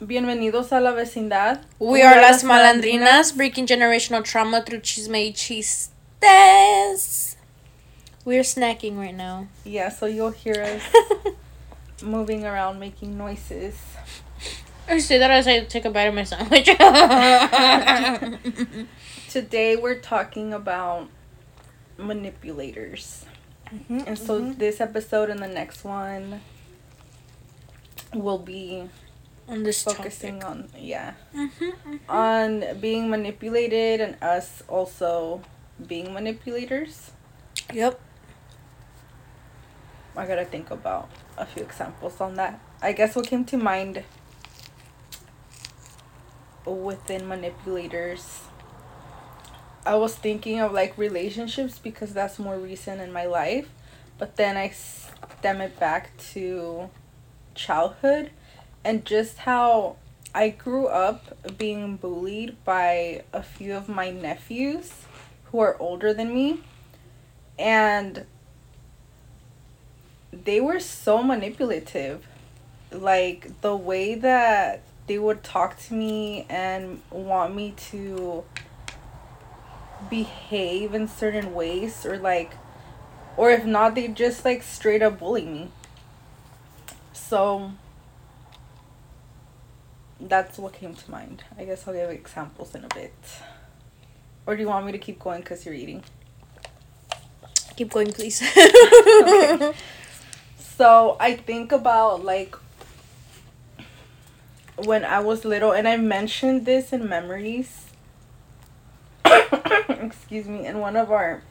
Bienvenidos a la vecindad. We are las malandrinas, breaking generational trauma through chisme y chistes. We're snacking right now. Yeah, so you'll hear us moving around, making noises. I say that as I take a bite of my sandwich. Today we're talking about manipulators. Mm-hmm, And so this episode and the next one will be on this focusing topic. on yeah, Mm-hmm, on being manipulated and us also being manipulators. Yep. I gotta think about a few examples on that. I guess what came to mind within manipulators, I was thinking of like relationships because that's more recent in my life, but then I stem it back to childhood and just how I grew up being bullied by a few of my nephews who are older than me. And they were so manipulative. Like the way that they would talk to me and want me to behave in certain ways or like or if not they just like straight up bully me. So that's what came to mind. I guess I'll give examples in a bit. Or do you want me to keep going because you're eating? Keep going, please. Okay. So I think about like when I was little, and I mentioned this in memories. excuse me, in one of our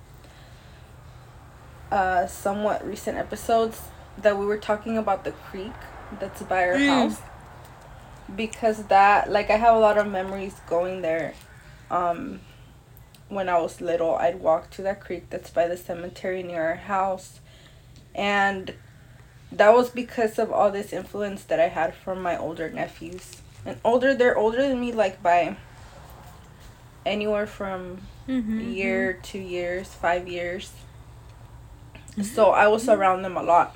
uh, somewhat recent episodes that we were talking about the creek that's by our Mm. house because that like I have a lot of memories going there. Um, when I was little, I'd walk to that creek that's by the cemetery near our house, and that was because of all this influence that I had from my older nephews. And older, they're older than me, like by anywhere from mm-hmm. a year, two years, five years. So I was around them a lot.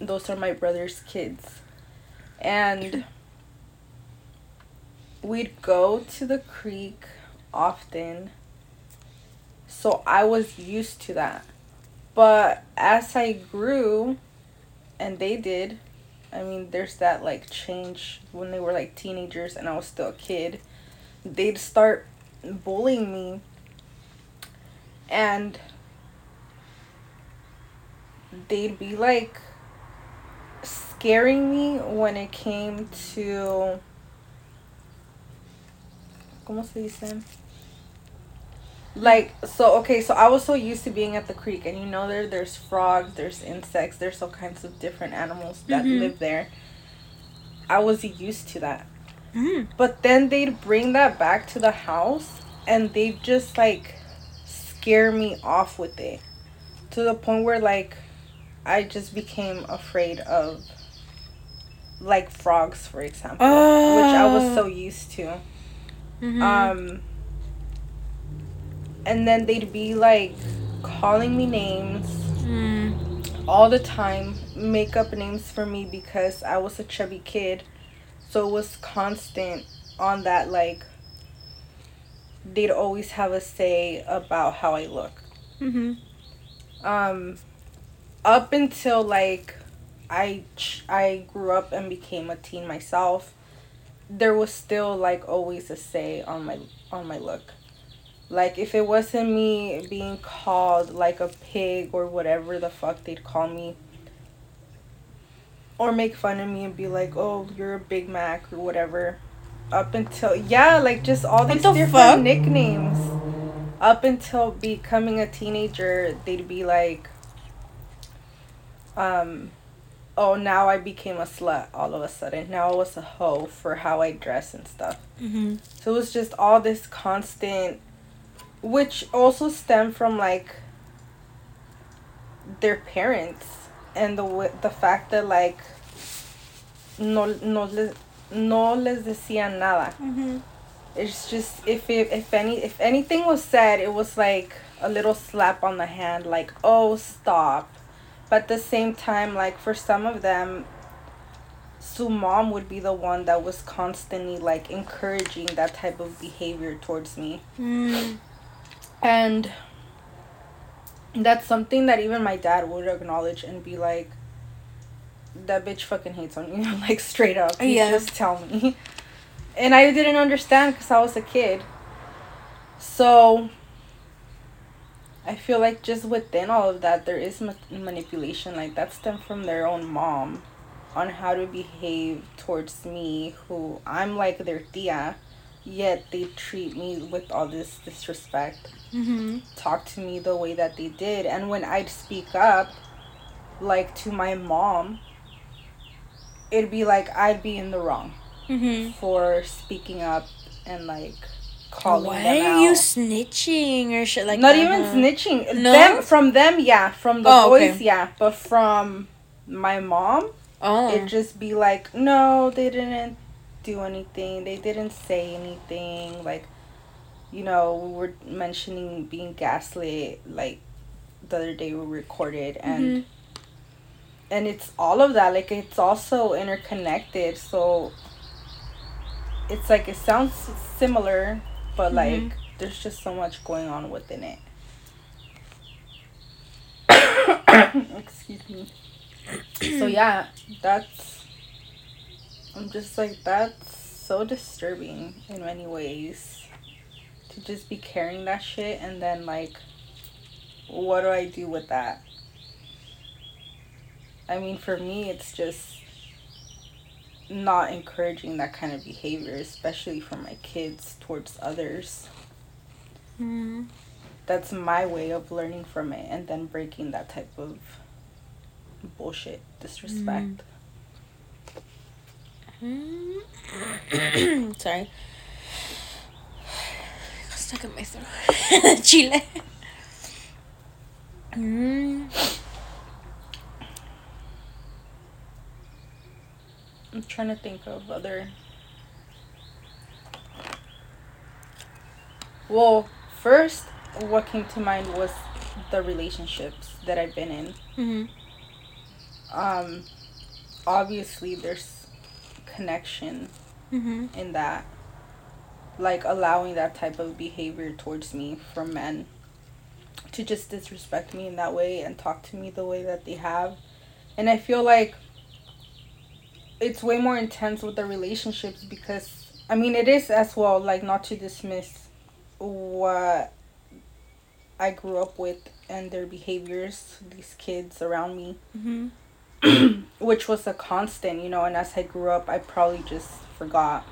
Those are my brother's kids. And we'd go to the creek often. So I was used to that. But as I grew, and they did, I mean, there's that like change when they were like teenagers and I was still a kid. They'd start bullying me. And they'd be like scaring me when it came to ¿Cómo se dice? Like so okay, so I was so used to being at the creek and you know there there's frogs, there's insects, there's all kinds of different animals that Mhm. live there. I was used to that. Mm. But then they'd bring that back to the house and they'd just like scare me off with it. To the point where like I just became afraid of like frogs for example. Which I was so used to. Mm-hmm. Um and then they'd be like calling me names mm. all the time, make up names for me because I was a chubby kid. So it was constant on that like they'd always have a say about how I look. Mm-hmm. Um up until like I ch- I grew up and became a teen myself, there was still like always a say on my on my look. Like if it wasn't me being called like a pig or whatever the fuck they'd call me or make fun of me and be like, "Oh, you're a Big Mac" or whatever. Up until yeah, like just all these the different fuck? nicknames. Up until becoming a teenager, they'd be like um oh, now I became a slut all of a sudden. Now I was a hoe for how I dress and stuff. Mm-hmm. So it was just all this constant, which also stemmed from like their parents and the the fact that like no no les no les decían nada. Mm-hmm. It's just if it, if any if anything was said, it was like a little slap on the hand, like oh stop. But at the same time, like for some of them, So mom would be the one that was constantly like encouraging that type of behavior towards me. Mm. And that's something that even my dad would acknowledge and be like, that bitch fucking hates on you. like, straight up. He'd Yeah. just tell me. And I didn't understand because I was a kid. So, I feel like just within all of that, there is ma- manipulation. Like, that stemmed from their own mom on how to behave towards me, who I'm like their tia, yet they treat me with all this disrespect Mm-hmm. talk to me the way that they did and when i'd speak up like to my mom it'd be like i'd be in the wrong Mm-hmm. for speaking up and like calling Why them are you snitching or shit like not that? even huh? snitching No? them from them yeah from the Oh, boys okay. yeah but from my mom Oh. it'd just be like no they didn't do anything they didn't say anything like you know we were mentioning being gaslit like the other day we recorded and Mhm. and it's all of that like it's also interconnected so it's like it sounds similar but Mhm. like there's just so much going on within it. Excuse me. So yeah that's i'm just like that's so disturbing in many ways to just be carrying that shit and then like what do i do with that? I mean for me it's just not encouraging that kind of behavior especially for my kids towards others Mhm. that's my way of learning from it and then breaking that type of bullshit disrespect Mm. Sorry. Got stuck in my throat. Chile. Mm. I'm trying to think of other well first what came to mind was the relationships that i've been in Mhm. um obviously there's connection Mhm. in that like allowing that type of behavior towards me from men to just disrespect me in that way and talk to me the way that they have and i feel like it's way more intense with the relationships because i mean it is as well like not to dismiss what i grew up with and their behaviors these kids around me Mhm. which was a constant, you know, and as I grew up, I probably just forgot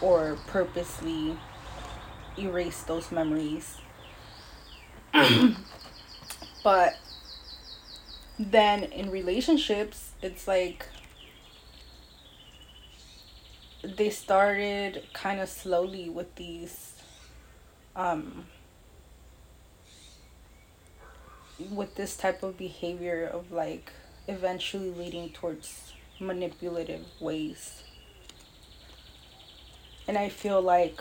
or purposely erased those memories. but then in relationships, it's like they started kind of slowly with these um with this type of behavior of like eventually leading towards manipulative ways. And I feel like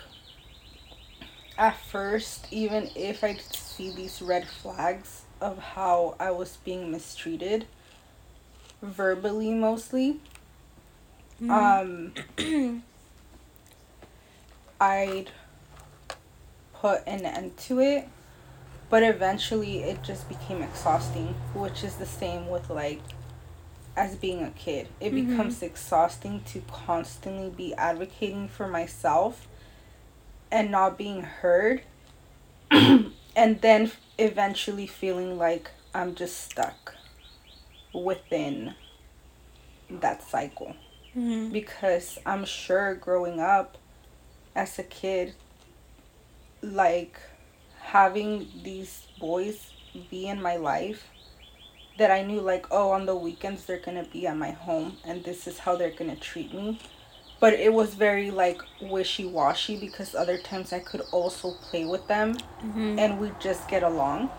at first, even if I see these red flags of how I was being mistreated, verbally mostly, um, I'd put an end to it but eventually it just became exhausting which is the same with like as being a kid. It Mhm. becomes exhausting to constantly be advocating for myself and not being heard and then eventually feeling like i'm just stuck within that cycle Mhm. because I'm sure growing up as a kid, like having these boys be in my life that I knew, like, oh, on the weekends they're gonna be at my home and this is how they're gonna treat me. But it was very like wishy washy because other times I could also play with them Mhm. and we just get along.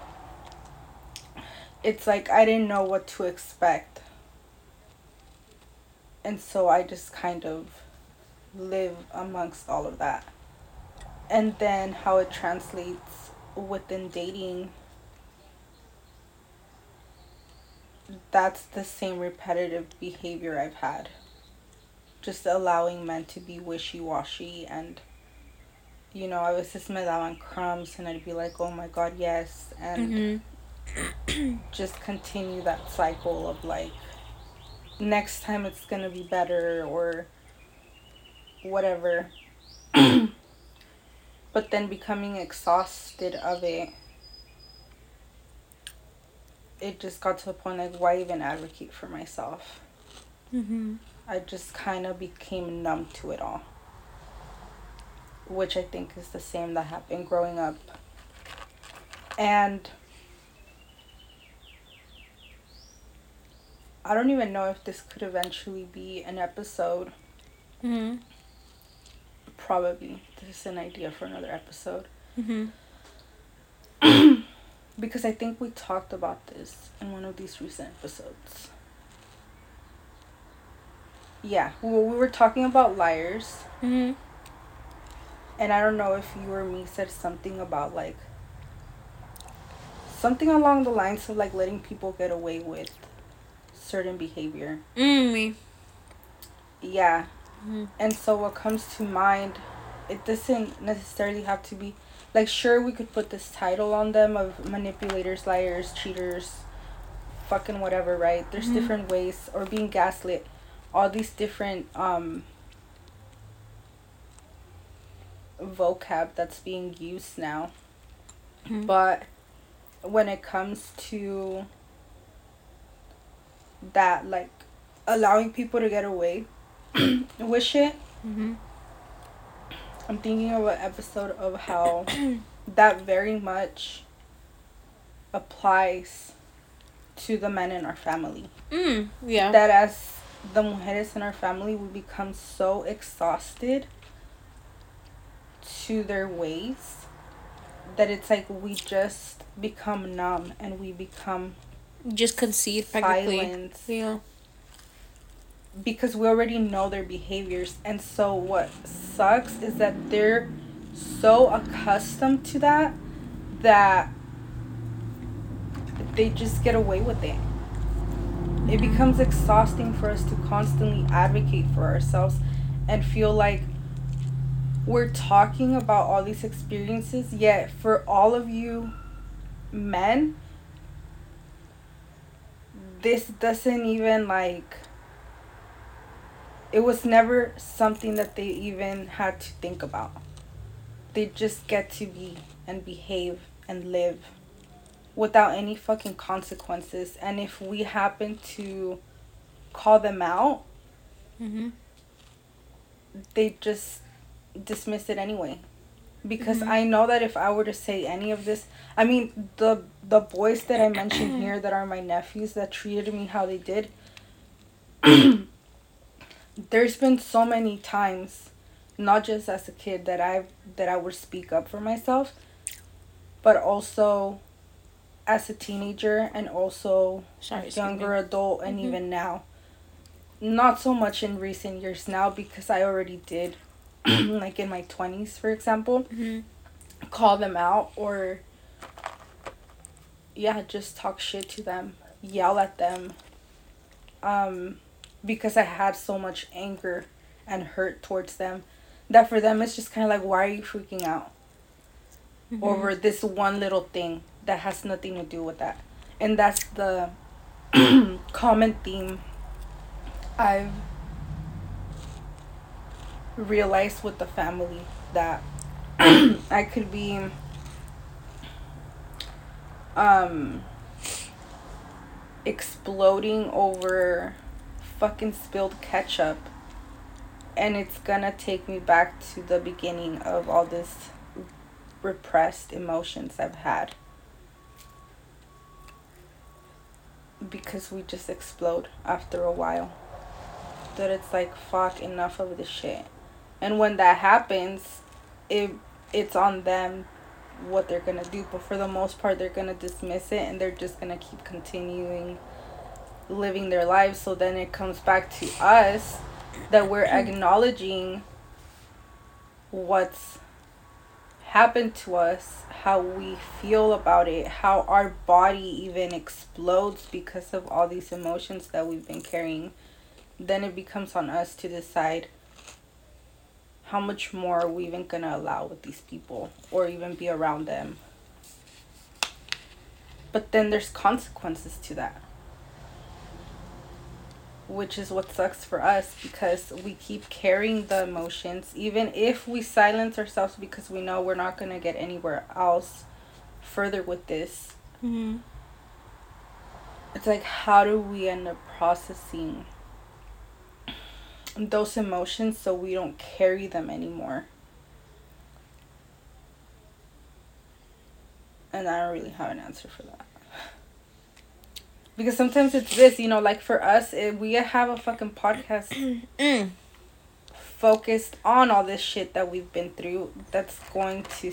It's like I didn't know what to expect. And so I just kind of live amongst all of that. And then how it translates within dating. that's the same repetitive behavior I've had. Just allowing men to be wishy washy and you know, I was just me daban crumbs and I'd be like, Oh my god, yes and mm-hmm. just continue that cycle of like next time it's gonna be better or whatever. but then becoming exhausted of it it just got to the point like why even advocate for myself mm-hmm. i just kind of became numb to it all which i think is the same that happened growing up and i don't even know if this could eventually be an episode mm-hmm. probably this is an idea for another episode mm-hmm. because I think we talked about this in one of these recent episodes. Yeah, well, we were talking about liars. Mm-hmm. And I don't know if you or me said something about like something along the lines of like letting people get away with certain behavior. Mm. Yeah. Mm-hmm. And so what comes to mind, it doesn't necessarily have to be like sure we could put this title on them of manipulators, liars, cheaters, fucking whatever, right? There's mm-hmm. different ways or being gaslit, all these different um vocab that's being used now. Mm-hmm. But when it comes to that like allowing people to get away with shit mm-hmm. I'm thinking of an episode of how that very much applies to the men in our family. Mm, yeah. That as the mujeres in our family, we become so exhausted to their ways that it's like we just become numb and we become just concede practically. Yeah. Because we already know their behaviors and so what sucks is that they're so accustomed to that that they just get away with it. It mm-hmm. becomes exhausting for us to constantly advocate for ourselves and feel like we're talking about all these experiences yet for all of you men this doesn't even like it was never something that they even had to think about. They just get to be and behave and live without any fucking consequences. And if we happen to call them out, mm-hmm. they just dismiss it anyway. Because mm-hmm. I know that if I were to say any of this, I mean the the boys that I mentioned here that are my nephews that treated me how they did there's been so many times not just as a kid that I that I would speak up for myself but also as a teenager and also Sorry, younger adult and mm-hmm. even now not so much in recent years now because I already did like in my 20s for example mm-hmm. call them out or yeah just talk shit to them yell at them um because I had so much anger and hurt towards them that for them it's just kind of like why are you freaking out mm-hmm. over this one little thing that has nothing to do with that and that's the common theme I've realized with the family that I could be um exploding over fucking spilled ketchup and it's gonna take me back to the beginning of all this repressed emotions I've had. Because we just explode after a while. That it's like fuck enough of this shit. And when that happens, it it's on them what they're gonna do. But for the most part they're gonna dismiss it and they're just gonna keep continuing living their lives so then it comes back to us that we're acknowledging what's happened to us, how we feel about it, how our body even explodes because of all these emotions that we've been carrying, then it becomes on us to decide how much more are we even gonna allow with these people or even be around them. But then there's consequences to that. Which is what sucks for us because we keep carrying the emotions, even if we silence ourselves because we know we're not gonna get anywhere else further with this. Mm-hmm. It's like, how do we end up processing those emotions so we don't carry them anymore. And I don't really have an answer for that. Because sometimes it's this, you know, like for us, if we have a fucking podcast Mm. focused on all this shit that we've been through, that's going to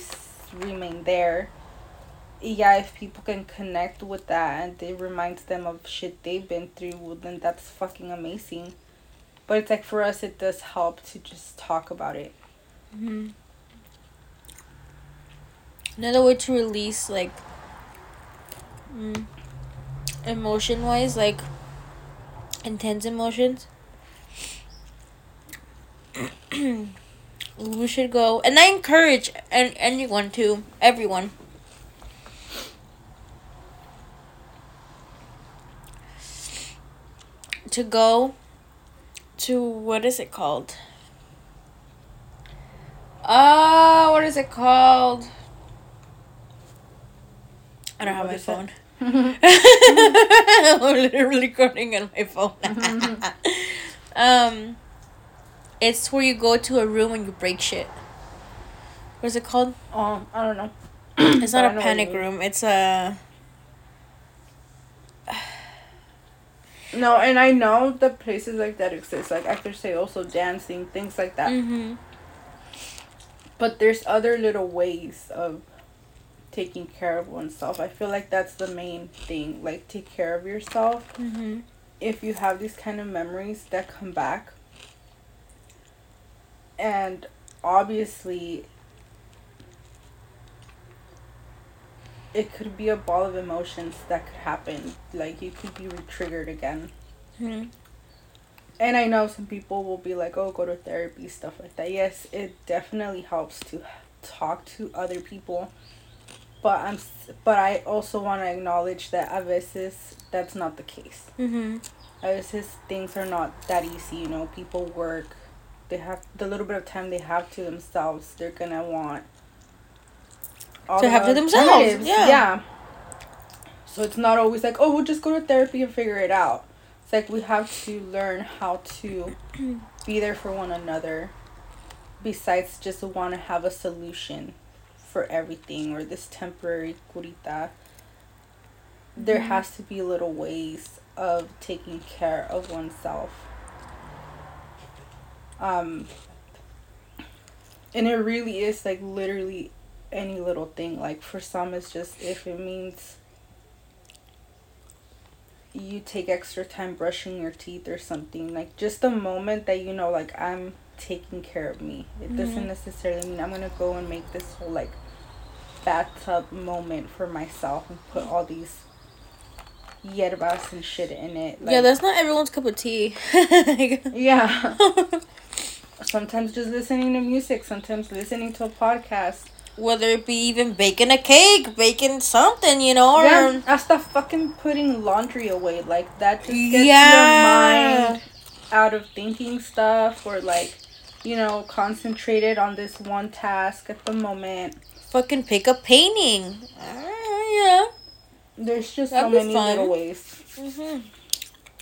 remain there. Yeah, if people can connect with that and it reminds them of shit they've been through, well, then that's fucking amazing. But it's like for us, it does help to just talk about it. Mm-hmm. Another way to release like mm, emotion wise, like intense emotions. we should go, and I encourage and anyone to everyone. To go to what is it called? Uh, what is it called? I don't have What my phone. I'm literally recording on my phone. um, it's where you go to a room and you break shit. What is it called? oh, I don't know. It's not a panic room. It's a. No, and I know the places like that exist. Like could say also dancing, things like that. Mm-hmm. But there's other little ways of taking care of oneself. I feel like that's the main thing. Like take care of yourself. Mm-hmm. If you have these kind of memories that come back. And obviously it could be a ball of emotions that could happen. Like you could be re-triggered again. Mm-hmm. And I know some people will be like, "Oh, go to therapy, stuff like that." Yes, it definitely helps to talk to other people. But I'm but I also want to acknowledge that a veces that's not the case. Mm-hmm. A veces things are not that easy, you know. People work. They have the little bit of time they have to themselves. They're going to want To have to themselves, yeah. Yeah. So it's not always like, "Oh, we'll just go to therapy and figure it out." It's like we have to learn how to be there for one another besides just want to have a solution for everything or this temporary curita. There Mhm. has to be little ways of taking care of oneself. Um and it really is like literally any little thing. Like for some it's just if it means you take extra time brushing your teeth or something. Like just the moment that you know like i'm taking care of me. It doesn't Mhm. necessarily mean i'm gonna go and make this whole like bathtub moment for myself and put all these yerbas and shit in it. Like, yeah, that's not everyone's cup of tea. yeah. Sometimes just listening to music sometimes listening to a podcast Whether it be even baking a cake, baking something, you know, or yeah hasta fucking putting laundry away like that just gets Yeah. your mind out of thinking stuff or like you know concentrated on this one task at the moment fucking pick up painting. Uh, yeah. there's just That'd so many fun. little ways Mm-hmm.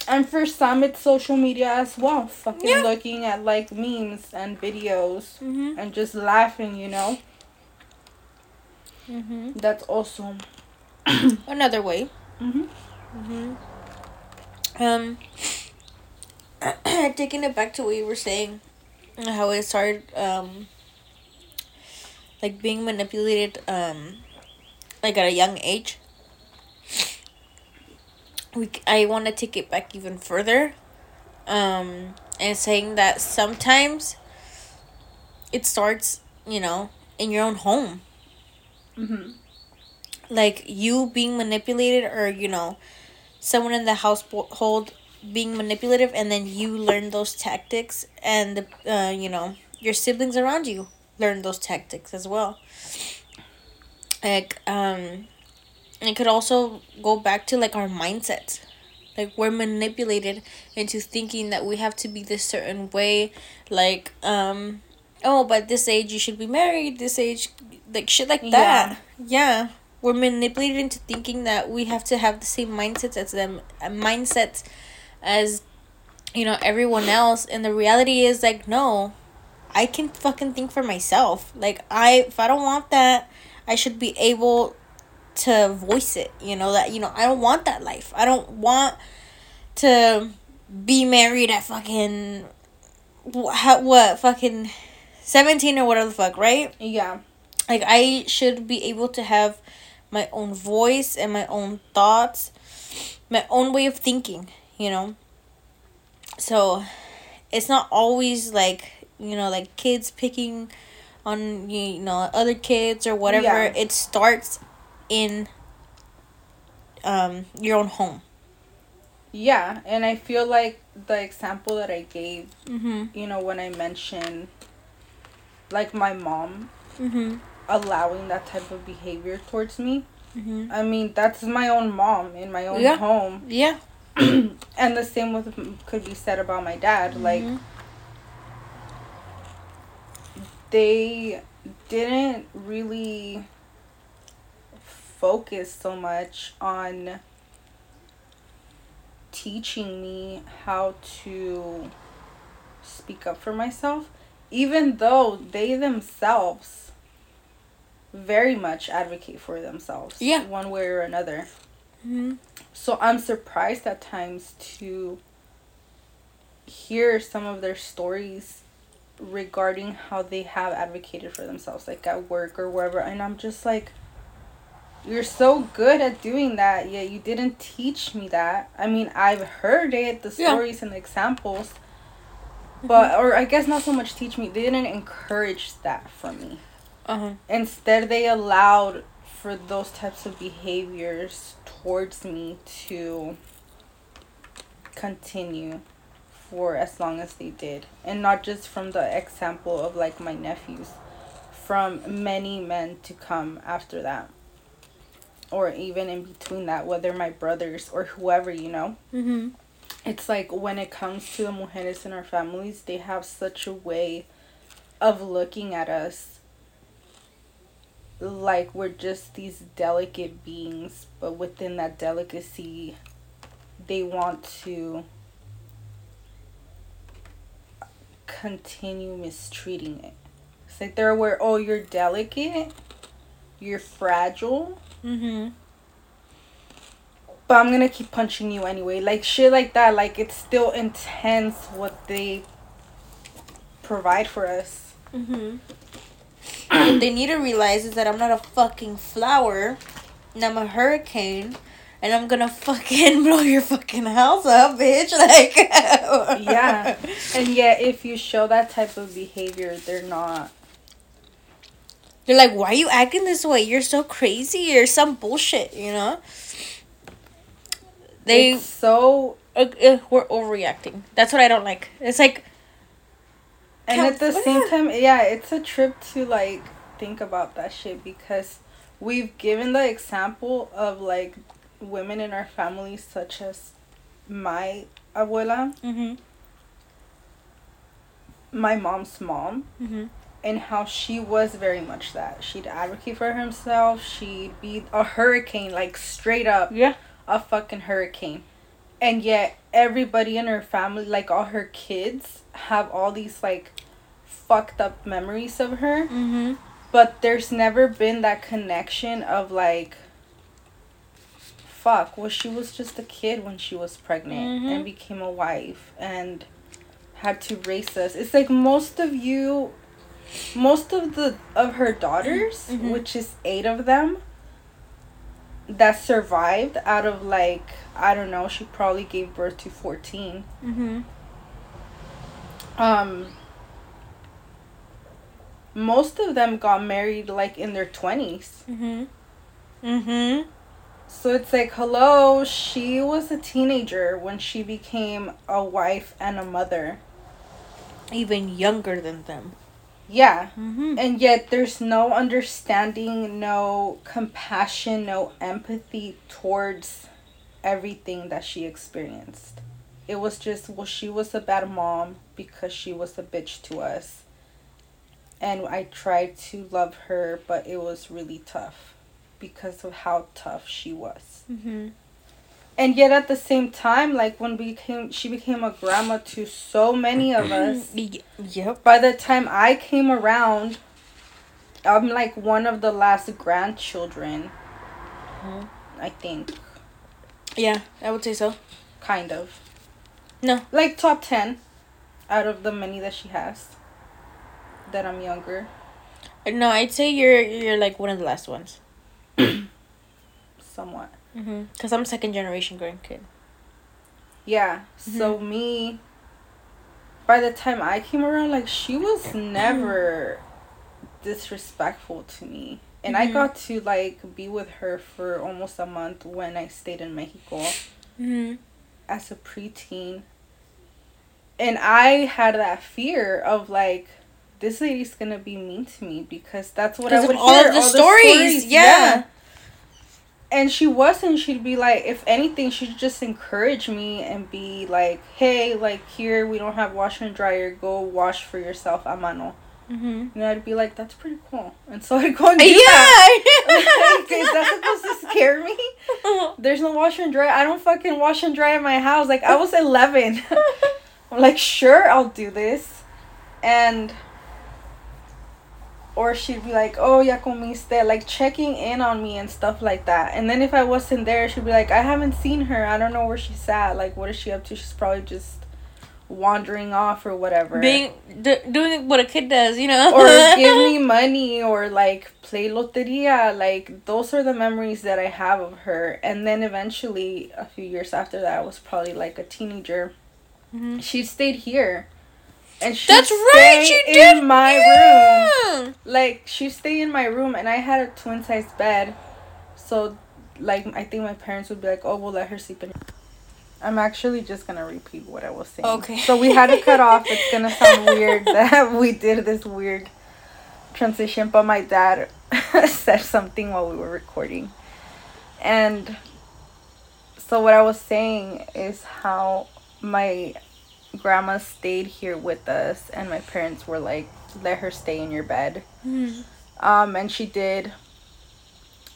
and for some it's social media as well fucking Yeah. looking at like memes and videos Mm-hmm. and just laughing you know Mm-hmm. that's also Another way. hmm Mm-hmm. Um, taking it back to what you were saying, how it started, um, like being manipulated, um, like at a young age. We, I want to take it back even further, um, and saying that sometimes it starts, you know, in your own home. Mm-hmm. Like you being manipulated, or you know, someone in the household being manipulative, and then you learn those tactics, and the uh, you know your siblings around you learn those tactics as well. Like um, it could also go back to like our mindsets like we're manipulated into thinking that we have to be this certain way like um oh by this age you should be married this age like shit like that. Yeah, yeah. we're manipulated into thinking that we have to have the same mindsets as them uh, mindsets as you know everyone else. And the reality is like no. I can fucking think for myself. Like i if i don't want that i should be able to voice it you know that you know i don't want that life. I don't want to be married at fucking what, what fucking 17 or whatever the fuck right? Yeah like i should be able to have my own voice and my own thoughts my own way of thinking you know so it's not always like you know like kids picking on you know other kids or whatever yeah. it starts in um, your own home. Yeah, and I feel like the example that I gave, mm-hmm. you know, when I mentioned like my mom mm-hmm. Allowing that type of behavior towards me. Mm-hmm. I mean, that's my own mom in my own yeah. home. Yeah. and the same with could be said about my dad. Like mm-hmm. they didn't really focus so much on teaching me how to speak up for myself, even though they themselves very much advocate for themselves. Yeah. One way or another. Mm-hmm. So I'm surprised at times to hear some of their stories regarding how they have advocated for themselves, like at work or wherever. And I'm just like, you're so good at doing that yet you didn't teach me that i mean i've heard it the stories yeah. and the examples mm-hmm. but or i guess not so much teach me they didn't encourage that for me uh-huh. instead they allowed for those types of behaviors towards me to continue for as long as they did and not just from the example of like my nephews from many men to come after that or even in between that, whether my brothers or whoever, you know. Mm-hmm. It's like when it comes to the mujeres in our families, they have such a way of looking at us like we're just these delicate beings, but within that delicacy, they want to continue mistreating it. It's like they're aware, oh, you're delicate, you're fragile, Mm-hmm. But I'm gonna keep punching you anyway. Like shit like that. Like it's still intense what they provide for us. Mm-hmm. What they need to realize is that I'm not a fucking flower, and I'm a hurricane, and I'm gonna fucking blow your fucking house up, bitch. Like, yeah. And yet, if you show that type of behavior, they're not they're like, why are you acting this way? You're so crazy or some bullshit, you know? They it's so uh, uh, we're overreacting. That's what I don't like. It's like and at the same time, yeah, it's a trip to like think about that shit because we've given the example of like women in our family such as my abuela, mm-hmm. my mom's mom, mm-hmm and how she was very much that. She'd advocate for herself. She'd be a hurricane, like straight up. Yeah. A fucking hurricane. And yet everybody in her family, like all her kids, have all these like fucked up memories of her. Mm-hmm. But there's never been that connection of like fuck, well she was just a kid when she was pregnant mm-hmm. and became a wife and had to raise us. It's like most of you most of the of her daughters, mm-hmm. which is eight of them, that survived out of like I don't know, she probably gave birth to 14 Mm-hmm. Um. most of them got married like in their 20s. Mhm. Mhm. So it's like, hello, she was a teenager when she became a wife and a mother. Even younger than them. Yeah. Mhm. And yet there's no understanding, no compassion, no empathy towards everything that she experienced. It was just, well, she was a bad mom because she was a bitch to us. And I tried to love her, but it was really tough because of how tough she was. Mhm. And yet at the same time, like when we became, she became a grandma to so many of us. Y- Yep. By the time I came around, I'm like one of the last grandchildren. Mhm. I think, Yeah, I would say so. kind of. No. Like top 10 out of the many that she has. That I'm younger. No, I'd say you're you're like one of the last ones. Somewhat. Mhm. Cause I'm second generation grandkid. Yeah. So me, by the time I came around, like she was never disrespectful to me. And I Mhm. got to like be with her for almost a month when I stayed in Mexico. Mhm. as a preteen. And I had that fear of like, this lady's gonna be mean to me because that's what I Because would all hear. of the stories, yeah. And she wasn't. She'd be like, if anything, she'd just encourage me and be like, hey, like here we don't have washer and dryer. Go wash for yourself, a mano. Mhm. And I'd be like, that's pretty cool. And so I'd go and do that. like, is that supposed to scare me? There's no washer and dryer. I don't fucking wash and dry in my house. Like I was 11. I'm like, sure, I'll do this. And or she'd be like, "Oh, ya comiste," like checking in on me and stuff like that. And then if I wasn't there, she'd be like, "I haven't seen her. I don't know where she's at. Like, what is she up to? She's probably just wandering off or whatever." Being d- doing what a kid does, you know. or give me money or like play loteria like those are the memories that i have of her and then eventually a few years after that i was probably like a teenager Mhm. she stayed here and she That's right, you did. in my room room. like she stayed in my room and i had a twin size bed so like i think my parents would be like oh we'll let her sleep in i'm actually just gonna repeat what i was saying Okay. so we had to cut off it's gonna sound weird that we did this weird transition but my dad said something while we were recording and so what i was saying is how my grandma stayed here with us and my parents were like let her stay in your bed. Mhm. um and she did.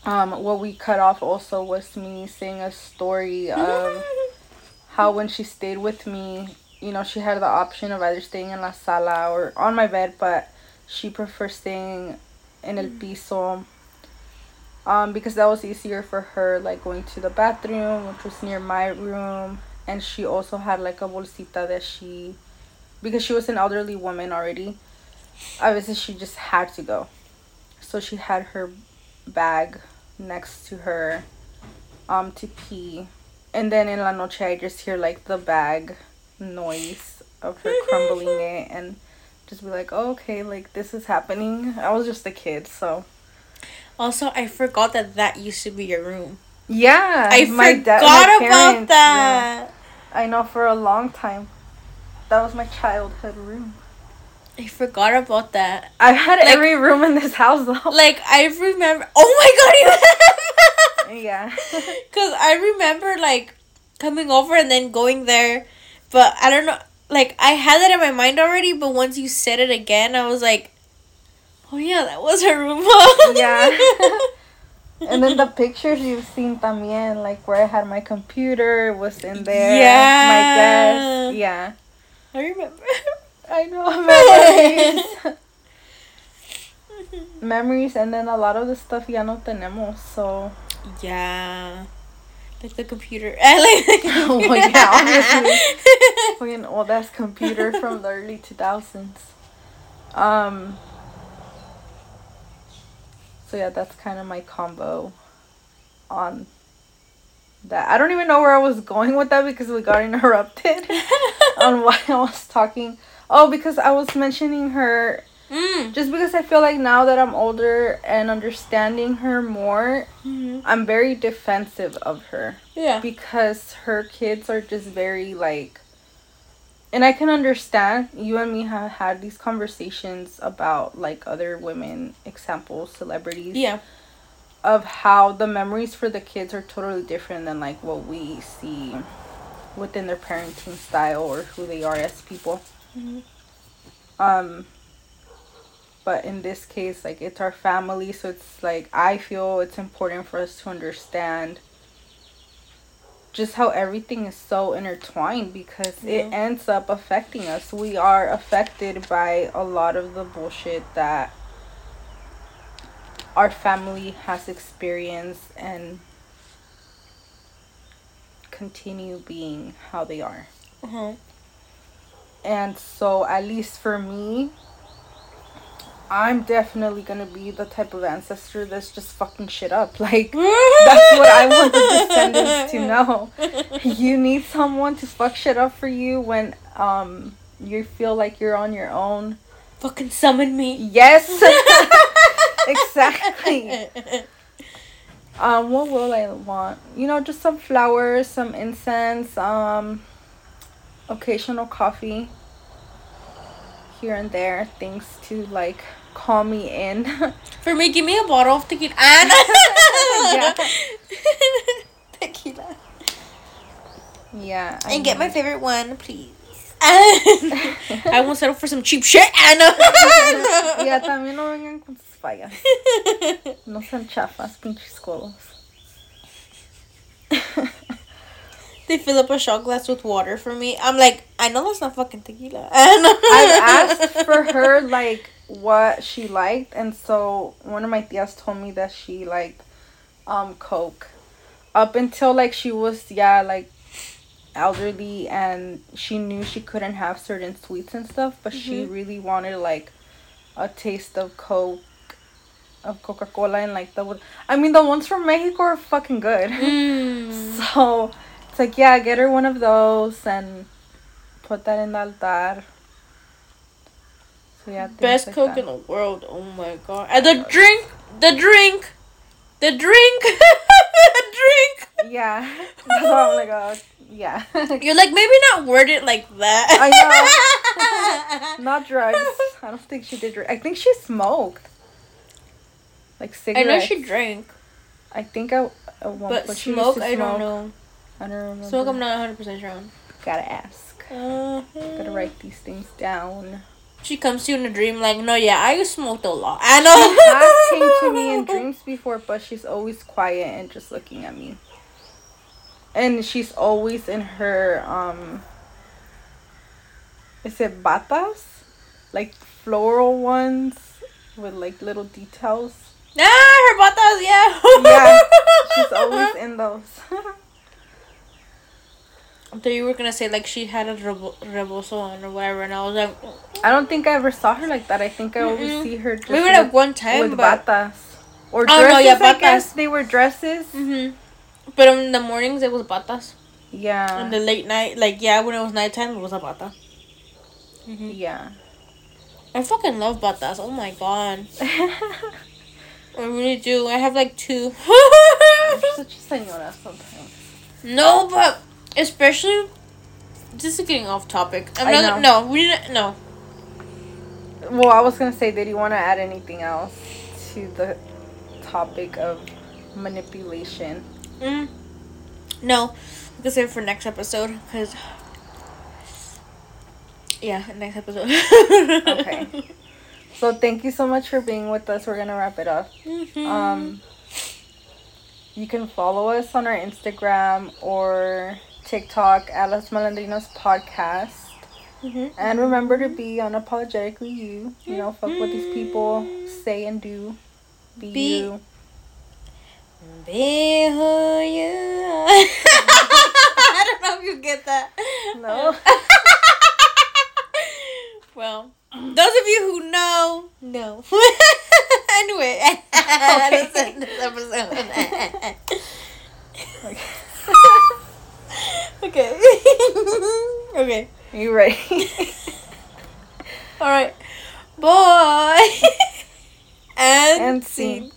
Um what we cut off also was me saying a story of how when she stayed with me you know she had the option of either staying in la sala or on my bed but she preferred staying in el piso. Um because that was easier for her like going to the bathroom which was near my room and she also had like a bolsita that she because she was an elderly woman already obviously she just had to go so she had her bag next to her um to pee and then in la noche i just hear like the bag noise of her crumbling it and just be like oh, okay like this is happening i was just a kid so Also, I forgot that that used to be your room. yeah I forgot da- my about that. yeah. I know for a long time that was my childhood room I forgot about that. I've had Like- every room in this house though Like I remember. Oh my god! You yeah Cause I remember like coming over and then going there, but I don't know. Like I had that in my mind already, but once you said it again, I was like, "Oh yeah, that was her room." Yeah. And then the pictures you've seen también, like where I had my computer was in there. Yeah. My desk. Yeah. I remember. I know memories. memories and then a lot of the stuff ya no tenemos, so yeah. Like the computer. Like the Oh, yeah, obviously. fucking old ass computer from the early two thousands. Um So yeah, that's kind of my combo on that. I don't even know where I was going with that because we got interrupted on why I was talking. Oh, because I was mentioning her Mm. Just because I feel like now that I'm older and understanding her more, Mm-hmm. I'm very defensive of her Yeah. because her kids are just very like and I can understand you and me have had these conversations about like other women examples celebrities Yeah. of how the memories for the kids are totally different than like what we see within their parenting style or who they are as people Mhm. um but in this case like it's our family so it's like i feel it's important for us to understand just how everything is so intertwined because it ends up affecting us. We are affected by a lot of the bullshit that our family has experienced and continue being how they are. Uh-huh. and so, at least for me, I'm definitely gonna be the type of ancestor that's just fucking shit up. Like, that's what I want the descendants to know. You need someone to fuck shit up for you when um you feel like you're on your own. Fucking summon me. Yes, exactly. Um, what will I want? You know, just some flowers, some incense, um, occasional coffee here and there, things to like calm me in. For me, give me a bottle of tequila. Ah, Yeah. tequila. yeah. I And get my favorite one, please. I won't settle for some cheap shit. Anna. Ya también no vengan con sus fallas. No sean chafas, pinches colos. They fill up a shot glass with water for me. I'm like, I know that's not fucking tequila. And I've asked for her like what she liked, and so one of my tias told me that she liked um Coke. Up until like she was yeah like elderly and she knew she couldn't have certain sweets and stuff, but she Mhm. really wanted like a taste of Coke, of Coca Cola, and like the I mean the ones from Mexico are fucking good. Mm. So it's like yeah, get her one of those and put that in the altar. Yeah, Best like Coke that. in the world. Oh my god. And the drink. The drink. The drink. the drink. Yeah, Oh my oh, yeah. You're like, maybe not worded like that. I know. Not drugs. I don't think she did. Dr- I think she smoked. Like cigarettes. I know she drank. I think I. One But she smoke, I don't know. I don't remember. Smoke, I'm not 100% sure on. Gotta ask. Gotta write these things down. She comes to you in a dream like, no, yeah, I smoked a lot. I She know. has came to me in dreams before, but she's always quiet and just looking at me. And she's always in her um. Is it batas? Like floral ones with like little details. Ah, her batas, yeah. Yeah, She's always in those. Thought you were gonna say like she had a rebo- rebozo on or whatever, and I was like, I don't think I ever saw her like that. I think I always Mm-mm. see her just we were at one time, with but batas. Or Oh, dresses, no, yeah, I guess batas. they were dresses. hmm But in the mornings it was batas. Yeah. In the late night, like yeah, when it was nighttime, it was a bata. hmm yeah. I fucking love batas. Oh my god, I really do. I have like two. I'm such a señora sometimes. no, but especially. This is getting off topic. I'm I not. No, we didn't. No. Well, I was gonna say, did you want to add anything else to the topic of manipulation? Mm. No, we can save it for next episode because. Yeah, next episode. Okay. So thank you so much for being with us. We're gonna wrap it up. Mhm. Um, you can follow us on our Instagram or TikTok at Las Malandrinas Podcast. Mhm. And remember to be unapologetically you. You know, fuck what these people say and do. Be, Be- you. Be who you are. I don't know if you get that. No. well, those of you who know, know. anyway, that's this episode. okay. Okay. Okay. You ready? All right. Boy. and, And scene. scene.